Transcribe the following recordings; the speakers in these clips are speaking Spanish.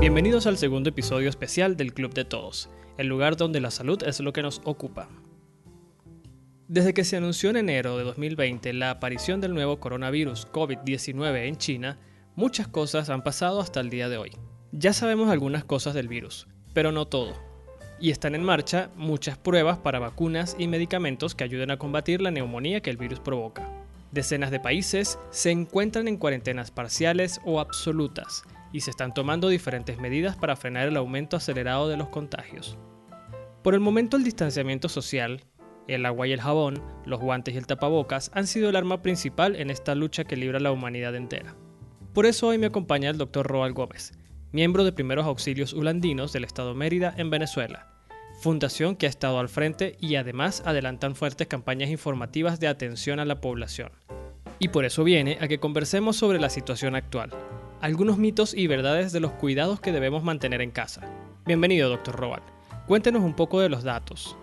Bienvenidos al segundo episodio especial del Club de Todos, el lugar donde la salud es lo que nos ocupa. Desde que se anunció en enero de 2020 la aparición del nuevo coronavirus COVID-19 en China, muchas cosas han pasado hasta el día de hoy. Ya sabemos algunas cosas del virus, pero no todo. Y están en marcha muchas pruebas para vacunas y medicamentos que ayuden a combatir la neumonía que el virus provoca. Decenas de países se encuentran en cuarentenas parciales o absolutas y se están tomando diferentes medidas para frenar el aumento acelerado de los contagios. Por el momento el distanciamiento social, el agua y el jabón, los guantes y el tapabocas han sido el arma principal en esta lucha que libra la humanidad entera. Por eso hoy me acompaña el Dr. Roald Gómez, miembro de Primeros Auxilios Ulandinos del Estado Mérida en Venezuela, fundación que ha estado al frente y además adelantan fuertes campañas informativas de atención a la población. Y por eso viene a que conversemos sobre la situación actual, algunos mitos y verdades de los cuidados que debemos mantener en casa. Bienvenido, Dr. Roald. Cuéntenos un poco de los datos.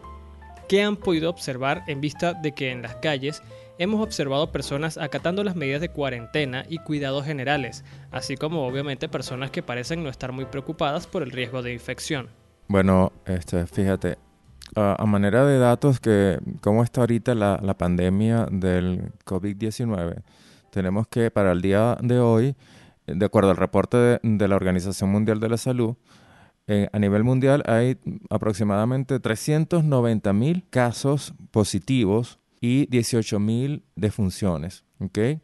¿Qué han podido observar en vista de que en las calles hemos observado personas acatando las medidas de cuarentena y cuidados generales, así como obviamente personas que parecen no estar muy preocupadas por el riesgo de infección. Bueno, este, fíjate, a manera de datos que cómo está ahorita la, la pandemia del COVID-19, tenemos que para el día de hoy, de acuerdo al reporte de, la Organización Mundial de la Salud, eh, a nivel mundial hay aproximadamente 390 mil casos positivos y 18.000 defunciones. ¿okay?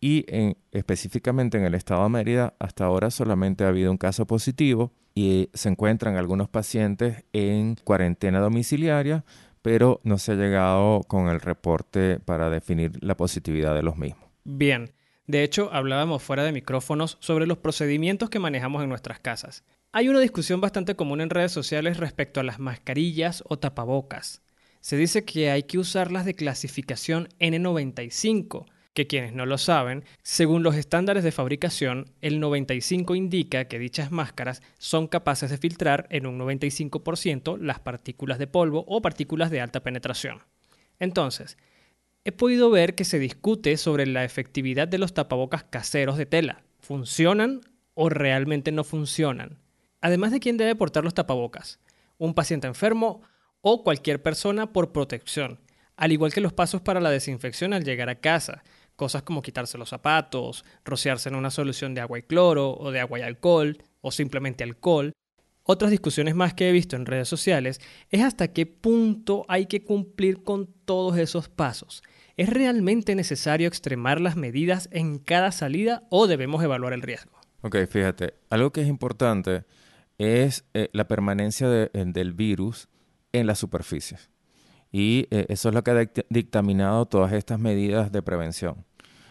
Y en, específicamente en el estado de Mérida, hasta ahora solamente ha habido un caso positivo y se encuentran algunos pacientes en cuarentena domiciliaria, pero no se ha llegado con el reporte para definir la positividad de los mismos. Bien, de hecho hablábamos fuera de micrófonos sobre los procedimientos que manejamos en nuestras casas. Hay una discusión bastante común en redes sociales respecto a las mascarillas o tapabocas se dice que hay que usarlas de clasificación N95, que quienes no lo saben, según los estándares de fabricación, el 95 indica que dichas máscaras son capaces de filtrar en un 95% las partículas de polvo o partículas de alta penetración. Entonces, he podido ver que se discute sobre la efectividad de los tapabocas caseros de tela. ¿Funcionan o realmente no funcionan? Además de quién debe portar los tapabocas, un paciente enfermo o cualquier persona por protección, al igual que los pasos para la desinfección al llegar a casa, cosas como quitarse los zapatos, rociarse en una solución de agua y cloro o de agua y alcohol, o simplemente alcohol. Otras discusiones más que he visto en redes sociales es hasta qué punto hay que cumplir con todos esos pasos. ¿Es realmente necesario extremar las medidas en cada salida o debemos evaluar el riesgo? Ok, fíjate, algo que es importante es eh, la permanencia del virus en las superficies. Y eh, eso es lo que ha dictaminado todas estas medidas de prevención.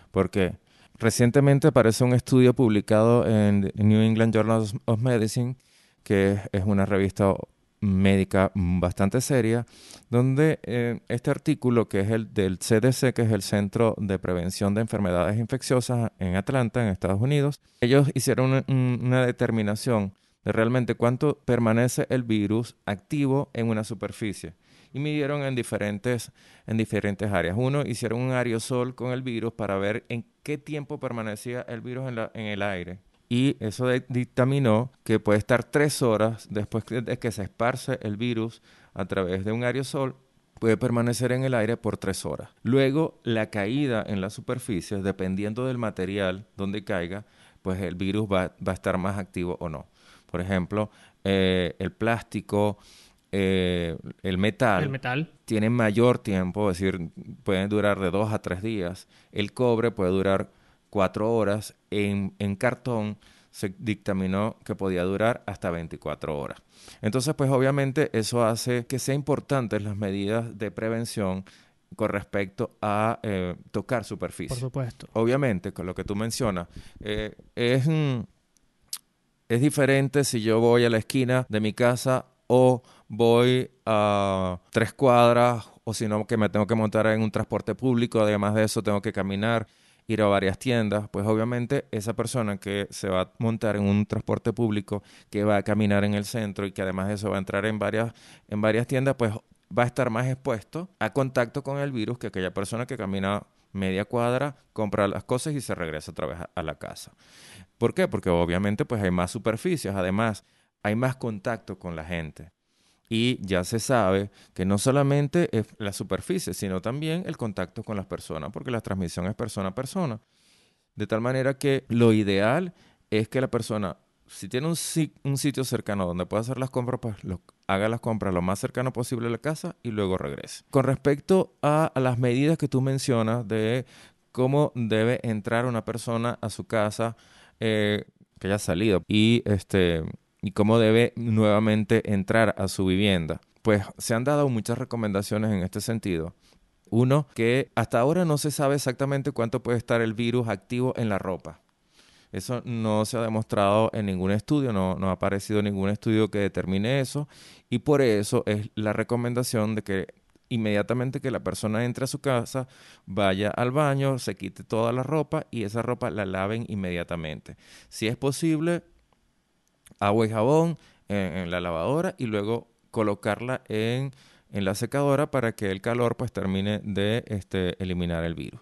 Porque recientemente aparece un estudio publicado en New England Journal of Medicine, que es una revista médica bastante seria, donde eh, este artículo, que es el del CDC, que es el Centro de Prevención de Enfermedades Infecciosas en Atlanta, en Estados Unidos, ellos hicieron una determinación de realmente cuánto permanece el virus activo en una superficie. Y midieron en diferentes, en diferentes áreas. Uno, hicieron un aerosol con el virus para ver en qué tiempo permanecía el virus en, el aire. Y eso dictaminó que puede estar tres horas después de que se esparce el virus a través de un aerosol, puede permanecer en el aire por tres horas. Luego, la caída en la superficie, dependiendo del material donde caiga, pues el virus va, va a estar más activo o no. Por ejemplo, eh, el plástico, eh, el metal, el metal tiene mayor tiempo, es decir, pueden durar de dos a tres días. El cobre puede durar cuatro horas. En, en cartón se dictaminó que podía durar hasta 24 horas. Entonces, pues obviamente eso hace que sea importante las medidas de prevención con respecto a eh, tocar superficie. Por supuesto. Obviamente, con lo que tú mencionas, es es diferente si yo voy a la esquina de mi casa o voy a tres cuadras o si no que me tengo que montar en un transporte público, además de eso tengo que caminar, ir a varias tiendas, pues obviamente esa persona que se va a montar en un transporte público, que va a caminar en el centro y que además de eso va a entrar en varias, en varias tiendas, pues va a estar más expuesto a contacto con el virus que aquella persona que camina media cuadra, compra las cosas y se regresa otra vez a, la casa. ¿Por qué? Porque obviamente pues hay más superficies, además hay más contacto con la gente. Y ya se sabe que no solamente es la superficie, sino también el contacto con las personas, porque la transmisión es persona a persona. De tal manera que lo ideal es que la persona, si tiene un, sitio cercano donde pueda hacer las compras, pues haga las compras lo más cercano posible a la casa y luego regrese. Con respecto a, las medidas que tú mencionas de cómo debe entrar una persona a su casa eh, que haya salido y este y cómo debe nuevamente entrar a su vivienda. Pues se han dado muchas recomendaciones en este sentido. Uno, que hasta ahora no se sabe exactamente cuánto puede estar el virus activo en la ropa. Eso no se ha demostrado en ningún estudio, no, ha aparecido ningún estudio que determine eso y por eso es la recomendación de que inmediatamente que la persona entre a su casa, vaya al baño, se quite toda la ropa y esa ropa la laven inmediatamente. Si es posible, agua y jabón en, la lavadora y luego colocarla en, en, la secadora para que el calor pues termine de este, eliminar el virus.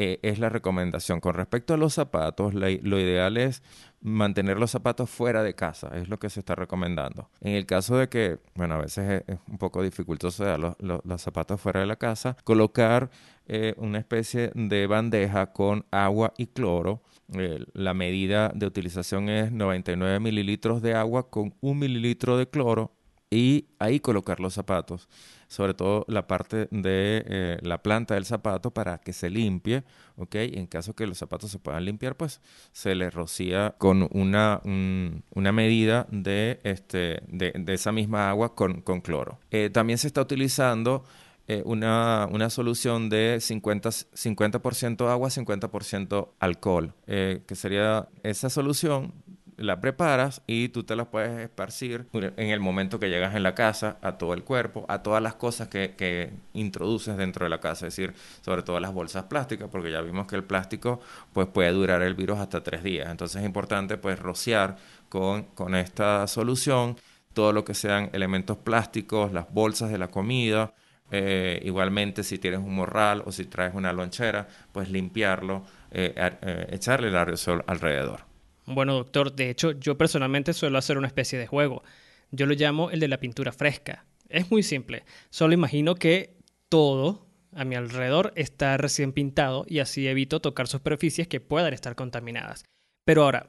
Eh, es la recomendación. Con respecto a los zapatos, lo ideal es mantener los zapatos fuera de casa, es lo que se está recomendando. En el caso de que, bueno, a veces es, un poco dificultoso dar los, los, zapatos fuera de la casa, colocar eh, una especie de bandeja con agua y cloro. Eh, la medida de utilización es 99 mililitros de agua con un mililitro de cloro y ahí colocar los zapatos, sobre todo la parte de eh, la planta del zapato para que se limpie, ¿ok? en caso que los zapatos se puedan limpiar, pues se les rocía con una, una medida de, este, de, de, esa misma agua con, con cloro. Eh, también se está utilizando eh, una, una, solución de 50%, 50 agua, 50% alcohol, que sería esa solución la preparas y tú te la puedes esparcir en el momento que llegas en la casa a todo el cuerpo, a todas las cosas que, que introduces dentro de la casa, es decir, sobre todo las bolsas plásticas, porque ya vimos que el plástico pues puede durar el virus hasta tres días. Entonces es importante pues rociar con, con esta solución todo lo que sean elementos plásticos, las bolsas de la comida, eh, igualmente, si tienes un morral o si traes una lonchera, pues limpiarlo, eh, eh, echarle el aerosol alrededor. Bueno, doctor, de hecho yo personalmente suelo hacer una especie de juego. Yo lo llamo el de la pintura fresca. Es muy simple. Solo imagino que todo a mi alrededor está recién pintado y así evito tocar superficies que puedan estar contaminadas. Pero ahora,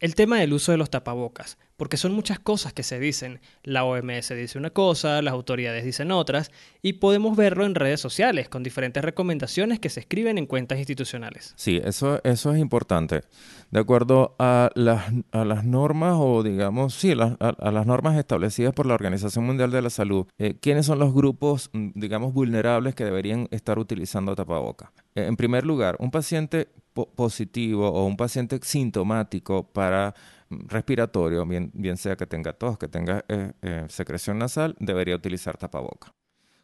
el tema del uso de los tapabocas, porque son muchas cosas que se dicen. La OMS dice una cosa, las autoridades dicen otras, y podemos verlo en redes sociales con diferentes recomendaciones que se escriben en cuentas institucionales. Sí, eso, eso es importante. De acuerdo a las, a las normas, o digamos, sí, a, las normas establecidas por la Organización Mundial de la Salud, eh, ¿quiénes son los grupos, mm, digamos, vulnerables que deberían estar utilizando tapabocas? Eh, en primer lugar, un paciente positivo o un paciente sintomático para respiratorio, bien, bien sea que tenga tos, que tenga eh, eh, secreción nasal, debería utilizar tapaboca.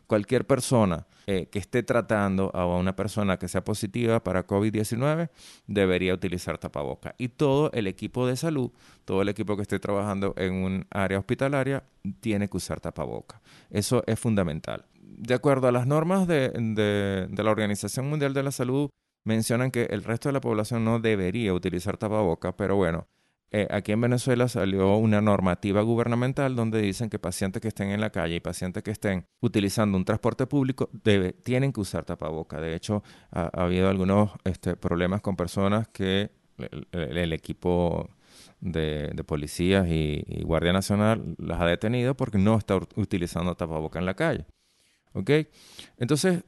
Cualquier persona eh, que esté tratando a una persona que sea positiva para COVID-19 debería utilizar tapaboca. Y todo el equipo de salud, todo el equipo que esté trabajando en un área hospitalaria, tiene que usar tapaboca. Eso es fundamental. De acuerdo a las normas de, de la Organización Mundial de la Salud, mencionan que el resto de la población no debería utilizar tapaboca, pero bueno, eh, aquí en Venezuela salió una normativa gubernamental donde dicen que pacientes que estén en la calle y pacientes que estén utilizando un transporte público tienen que usar tapaboca. De hecho, ha, habido algunos este, problemas con personas que el, equipo de, policías y, y, Guardia Nacional las ha detenido porque no está utilizando tapaboca en la calle. ¿Ok? Entonces,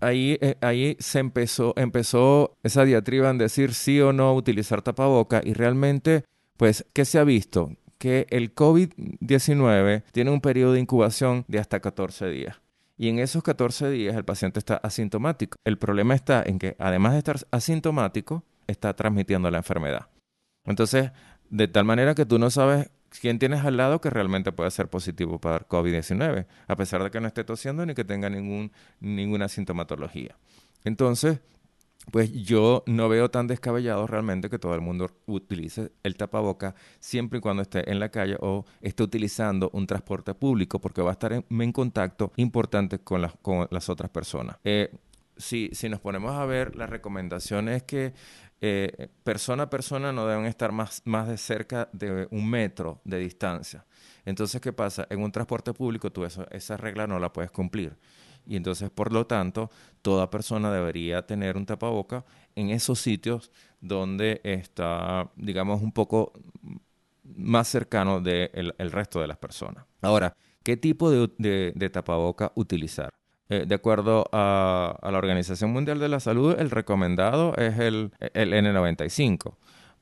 ahí, eh, ahí se empezó, empezó esa diatriba en decir sí o no utilizar tapaboca y realmente, pues, ¿qué se ha visto? Que el COVID-19 tiene un periodo de incubación de hasta 14 días. Y en esos 14 días el paciente está asintomático. El problema está en que además de estar asintomático, está transmitiendo la enfermedad. Entonces, de tal manera que tú no sabes quién tienes al lado que realmente puede ser positivo para COVID-19, a pesar de que no esté tosiendo ni que tenga ningún, ninguna sintomatología. Entonces, pues yo no veo tan descabellado realmente que todo el mundo utilice el tapaboca siempre y cuando esté en la calle o esté utilizando un transporte público porque va a estar en, contacto importante con las, con las otras personas. Eh, si, si nos ponemos a ver, la recomendación es que eh, persona a persona no deben estar más, más de cerca de un metro de distancia. Entonces, ¿qué pasa? En un transporte público tú esa regla no la puedes cumplir. Y entonces, por lo tanto, toda persona debería tener un tapaboca en esos sitios donde está, digamos, un poco más cercano del el resto de las personas. Ahora, ¿qué tipo de, de tapaboca utilizar? Eh, de acuerdo a, la Organización Mundial de la Salud, el recomendado es el, el N95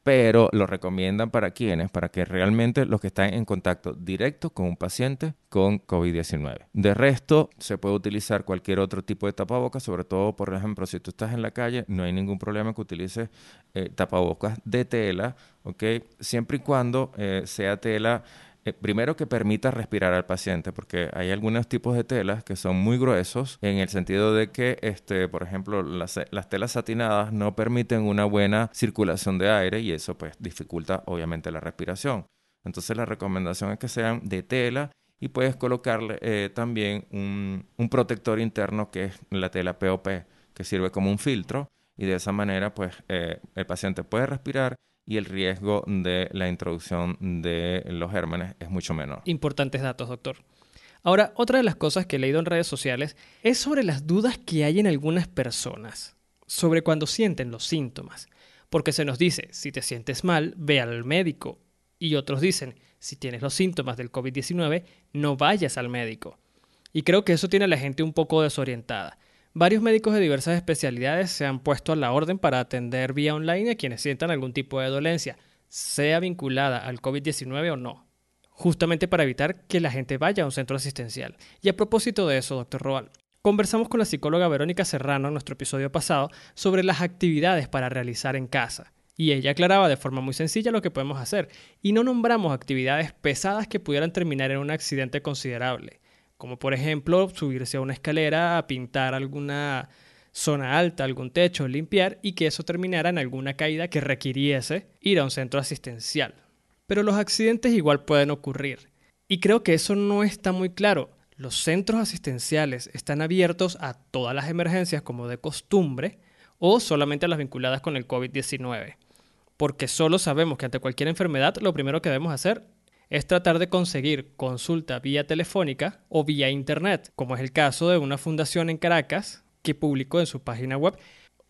pero lo recomiendan para quienes, para que realmente los que están en contacto directo con un paciente con COVID-19. De resto, se puede utilizar cualquier otro tipo de tapabocas, sobre todo, por ejemplo, si tú estás en la calle, no hay ningún problema que utilices eh, tapabocas de tela, ¿ok? Siempre y cuando eh, sea tela eh, primero que permita respirar al paciente, porque hay algunos tipos de telas que son muy gruesos en el sentido de que, este, por ejemplo, las, telas satinadas no permiten una buena circulación de aire y eso pues dificulta obviamente la respiración. Entonces la recomendación es que sean de tela y puedes colocarle eh, también un, un, protector interno que es la tela POP, que sirve como un filtro y de esa manera pues eh, el paciente puede respirar y el riesgo de la introducción de los gérmenes es mucho menor. Importantes datos, doctor. Ahora, otra de las cosas que he leído en redes sociales es sobre las dudas que hay en algunas personas sobre cuando sienten los síntomas. Porque se nos dice, si te sientes mal, ve al médico. Y otros dicen, si tienes los síntomas del COVID-19, no vayas al médico. Y creo que eso tiene a la gente un poco desorientada. Varios médicos de diversas especialidades se han puesto a la orden para atender vía online a quienes sientan algún tipo de dolencia, sea vinculada al COVID-19 o no, justamente para evitar que la gente vaya a un centro asistencial. Y a propósito de eso, doctor Roal, conversamos con la psicóloga Verónica Serrano en nuestro episodio pasado sobre las actividades para realizar en casa. Y ella aclaraba de forma muy sencilla lo que podemos hacer, y no nombramos actividades pesadas que pudieran terminar en un accidente considerable como por ejemplo subirse a una escalera a pintar alguna zona alta, algún techo, limpiar y que eso terminara en alguna caída que requiriese ir a un centro asistencial. Pero los accidentes igual pueden ocurrir. Y creo que eso no está muy claro. Los centros asistenciales están abiertos a todas las emergencias como de costumbre o solamente a las vinculadas con el COVID-19. Porque solo sabemos que ante cualquier enfermedad lo primero que debemos hacer es tratar de conseguir consulta vía telefónica o vía internet, como es el caso de una fundación en Caracas que publicó en su página web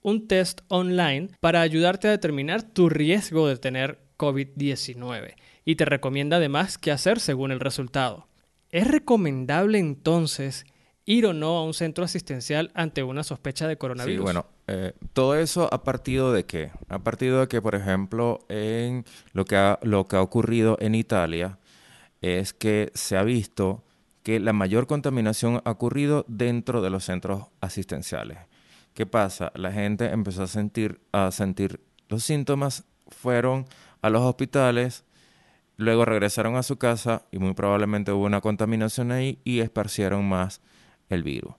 un test online para ayudarte a determinar tu riesgo de tener COVID-19 y te recomienda además qué hacer según el resultado. ¿Es recomendable entonces ir o no a un centro asistencial ante una sospecha de coronavirus? Sí, bueno, eh, todo eso ha partido de qué? Ha partido de que, por ejemplo, en lo que ha, lo que ha ocurrido en Italia es que se ha visto que la mayor contaminación ha ocurrido dentro de los centros asistenciales. ¿Qué pasa? La gente empezó a sentir, a sentir los síntomas, fueron a los hospitales, luego regresaron a su casa y muy probablemente hubo una contaminación ahí y esparcieron más el virus.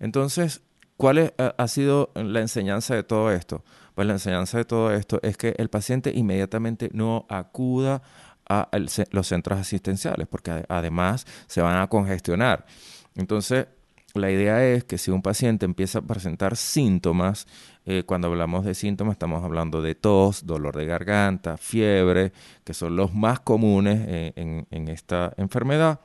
Entonces, ¿cuál ha sido la enseñanza de todo esto? Pues la enseñanza de todo esto es que el paciente inmediatamente no acuda a los centros asistenciales, porque además se van a congestionar. Entonces, la idea es que si un paciente empieza a presentar síntomas, eh, cuando hablamos de síntomas estamos hablando de tos, dolor de garganta, fiebre, que son los más comunes eh, en esta enfermedad,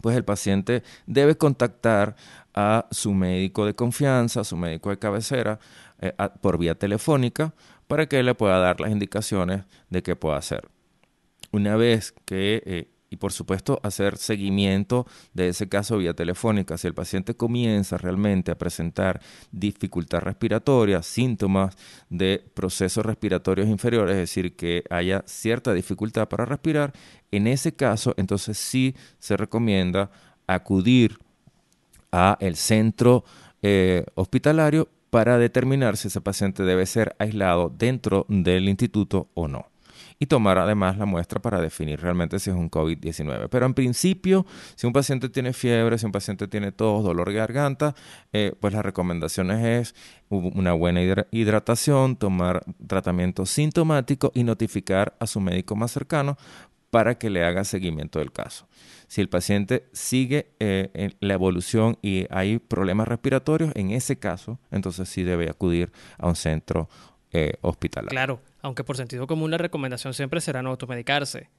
pues el paciente debe contactar a su médico de confianza, a su médico de cabecera, eh, por vía telefónica, para que le pueda dar las indicaciones de qué puede hacer. Una vez que eh, y por supuesto hacer seguimiento de ese caso vía telefónica. Si el paciente comienza realmente a presentar dificultad respiratoria, síntomas de procesos respiratorios inferiores, es decir, que haya cierta dificultad para respirar, en ese caso entonces sí se recomienda acudir a el centro eh, hospitalario para determinar si ese paciente debe ser aislado dentro del instituto o no y tomar además la muestra para definir realmente si es un COVID-19. Pero en principio, si un paciente tiene fiebre, si un paciente tiene tos, dolor de garganta, eh, pues las recomendaciones es una buena hidratación, tomar tratamiento sintomático y notificar a su médico más cercano para que le haga seguimiento del caso. Si el paciente sigue eh, en la evolución y hay problemas respiratorios, en ese caso, entonces sí debe acudir a un centro eh, hospitalario. Claro, aunque por sentido común la recomendación siempre será no automedicarse,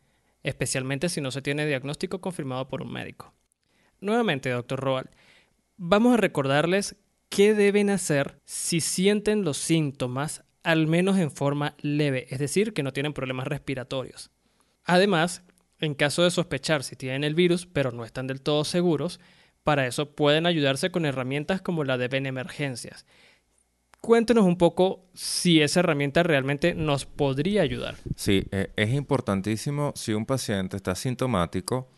especialmente si no se tiene diagnóstico confirmado por un médico. Nuevamente, doctor Roal, vamos a recordarles qué deben hacer si sienten los síntomas, al menos en forma leve, es decir, que no tienen problemas respiratorios. Además, en caso de sospechar si tienen el virus, pero no están del todo seguros, para eso pueden ayudarse con herramientas como la de Benemergencias. Cuéntenos un poco si esa herramienta realmente nos podría ayudar. Sí, eh, es importantísimo si un paciente está sintomático,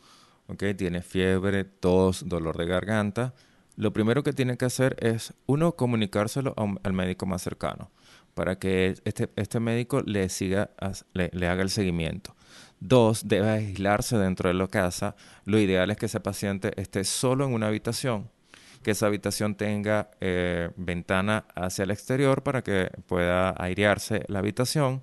okay, tiene fiebre, tos, dolor de garganta, lo primero que tiene que hacer es, uno, comunicárselo al médico más cercano para que este, este médico le, siga, le haga el seguimiento. Dos, debe aislarse dentro de la casa. Lo ideal es que ese paciente esté solo en una habitación, que esa habitación tenga eh, ventana hacia el exterior para que pueda airearse la habitación.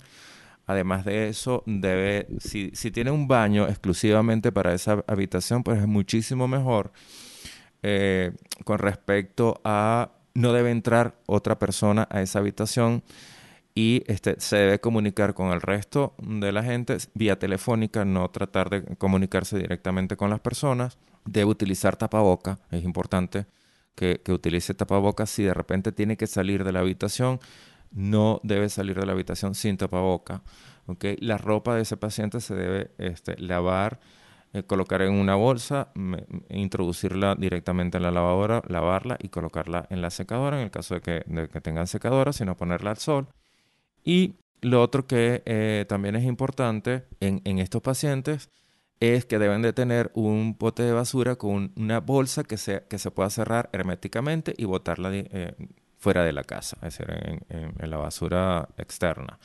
Además de eso, debe, si, tiene un baño exclusivamente para esa habitación, pues es muchísimo mejor. Eh, con respecto a no debe entrar otra persona a esa habitación y este, se debe comunicar con el resto de la gente vía telefónica, no tratar de comunicarse directamente con las personas. Debe utilizar tapaboca, es importante que, utilice tapaboca. Si de repente tiene que salir de la habitación, no debe salir de la habitación sin tapaboca. La ropa de ese paciente se debe este, lavar, eh, colocar en una bolsa, introducirla directamente en la lavadora, lavarla y colocarla en la secadora en el caso de que, de que tengan secadora, sino ponerla al sol y lo otro que eh, también es importante en, estos pacientes es que deben de tener un pote de basura con una bolsa que se, que se pueda cerrar herméticamente y botarla eh, fuera de la casa, es decir, en, la basura externa.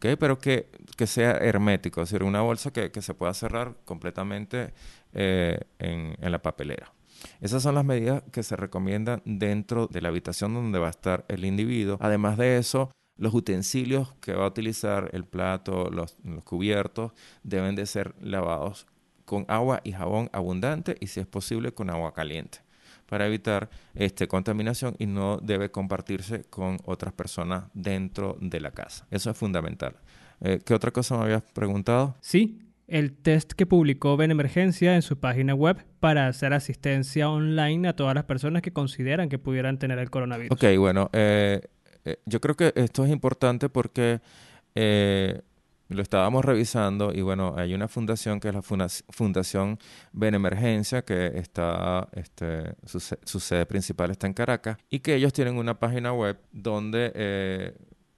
Pero que, sea hermético, es decir, una bolsa que, se pueda cerrar completamente eh, en la papelera. Esas son las medidas que se recomiendan dentro de la habitación donde va a estar el individuo. Además de eso, los utensilios que va a utilizar, el plato, los, cubiertos, deben de ser lavados con agua y jabón abundante y si es posible con agua caliente para evitar este, contaminación y no debe compartirse con otras personas dentro de la casa. Eso es fundamental. Eh, ¿Qué otra cosa me habías preguntado? Sí, el test que publicó Benemergencia en su página web para hacer asistencia online a todas las personas que consideran que pudieran tener el coronavirus. Ok, bueno, eh, eh, yo creo que esto es importante porque eh, lo estábamos revisando y bueno, hay una fundación que es la Fundación Benemergencia que está, este, su, sede principal está en Caracas y que ellos tienen una página web donde eh,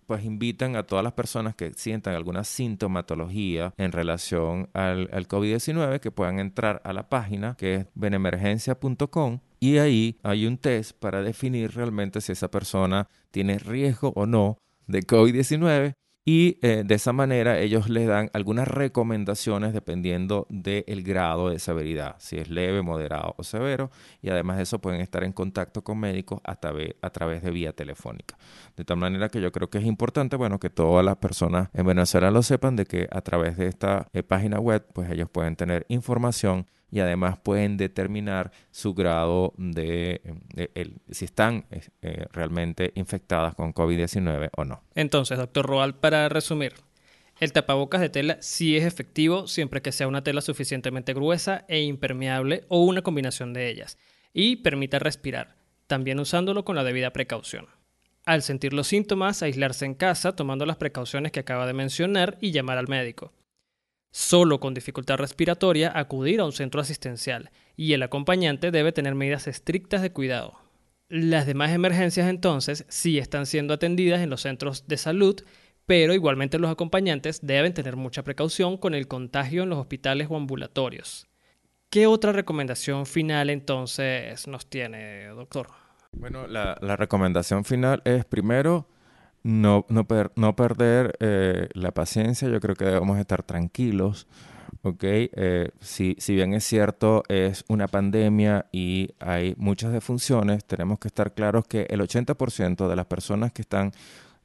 pues invitan a todas las personas que sientan alguna sintomatología en relación al, al COVID-19 que puedan entrar a la página que es benemergencia.com y ahí hay un test para definir realmente si esa persona tiene riesgo o no de COVID-19 y eh, de esa manera ellos les dan algunas recomendaciones dependiendo del grado de severidad, si es leve, moderado o severo, y además de eso pueden estar en contacto con médicos a, a través de vía telefónica. De tal manera que yo creo que es importante, bueno, que todas las personas en Venezuela lo sepan de que a través de esta eh, página web, pues ellos pueden tener información y además pueden determinar su grado de, si están eh, realmente infectadas con COVID-19 o no. Entonces, doctor Roal, para resumir, el tapabocas de tela sí es efectivo siempre que sea una tela suficientemente gruesa e impermeable o una combinación de ellas, y permita respirar, también usándolo con la debida precaución. Al sentir los síntomas, aislarse en casa tomando las precauciones que acaba de mencionar y llamar al médico solo con dificultad respiratoria acudir a un centro asistencial y el acompañante debe tener medidas estrictas de cuidado. Las demás emergencias entonces sí están siendo atendidas en los centros de salud, pero igualmente los acompañantes deben tener mucha precaución con el contagio en los hospitales o ambulatorios. ¿Qué otra recomendación final entonces nos tiene, doctor? Bueno, la, la recomendación final es primero no, no, no perder eh, la paciencia, yo creo que debemos estar tranquilos, ¿ok? Eh, si, si bien es cierto, es una pandemia y hay muchas defunciones, tenemos que estar claros que el 80% de las personas que están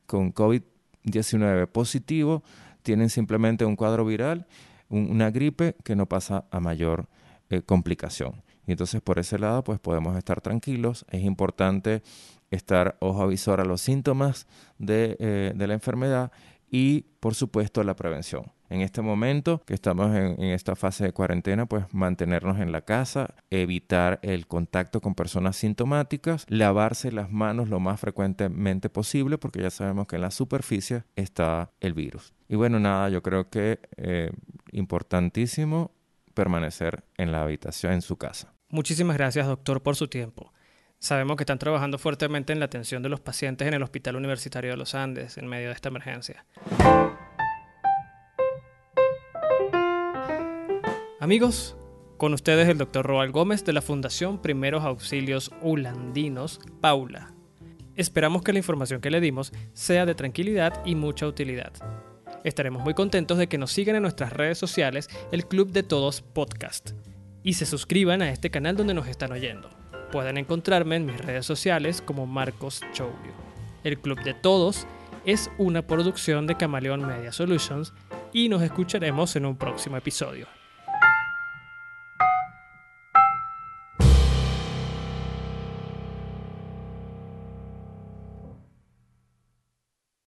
con COVID-19 positivo tienen simplemente un cuadro viral una gripe que no pasa a mayor eh, complicación. Y entonces por ese lado pues podemos estar tranquilos. Es importante estar ojo avisor a los síntomas de, eh, de la enfermedad y por supuesto la prevención. En este momento que estamos en, esta fase de cuarentena, pues mantenernos en la casa, evitar el contacto con personas sintomáticas, lavarse las manos lo más frecuentemente posible porque ya sabemos que en la superficie está el virus. Y bueno, nada, yo creo que eh, importantísimo permanecer en la habitación, en su casa. Muchísimas gracias, doctor, por su tiempo. Sabemos que están trabajando fuertemente en la atención de los pacientes en el Hospital Universitario de los Andes en medio de esta emergencia. Amigos, con ustedes el doctor Roal Gómez de la Fundación Primeros Auxilios Ulandinos, Paula. Esperamos que la información que le dimos sea de tranquilidad y mucha utilidad. Estaremos muy contentos de que nos sigan en nuestras redes sociales, el Club de Todos Podcast, y se suscriban a este canal donde nos están oyendo. Pueden encontrarme en mis redes sociales como Marcos Choulio. El Club de Todos es una producción de Camaleón Media Solutions y nos escucharemos en un próximo episodio.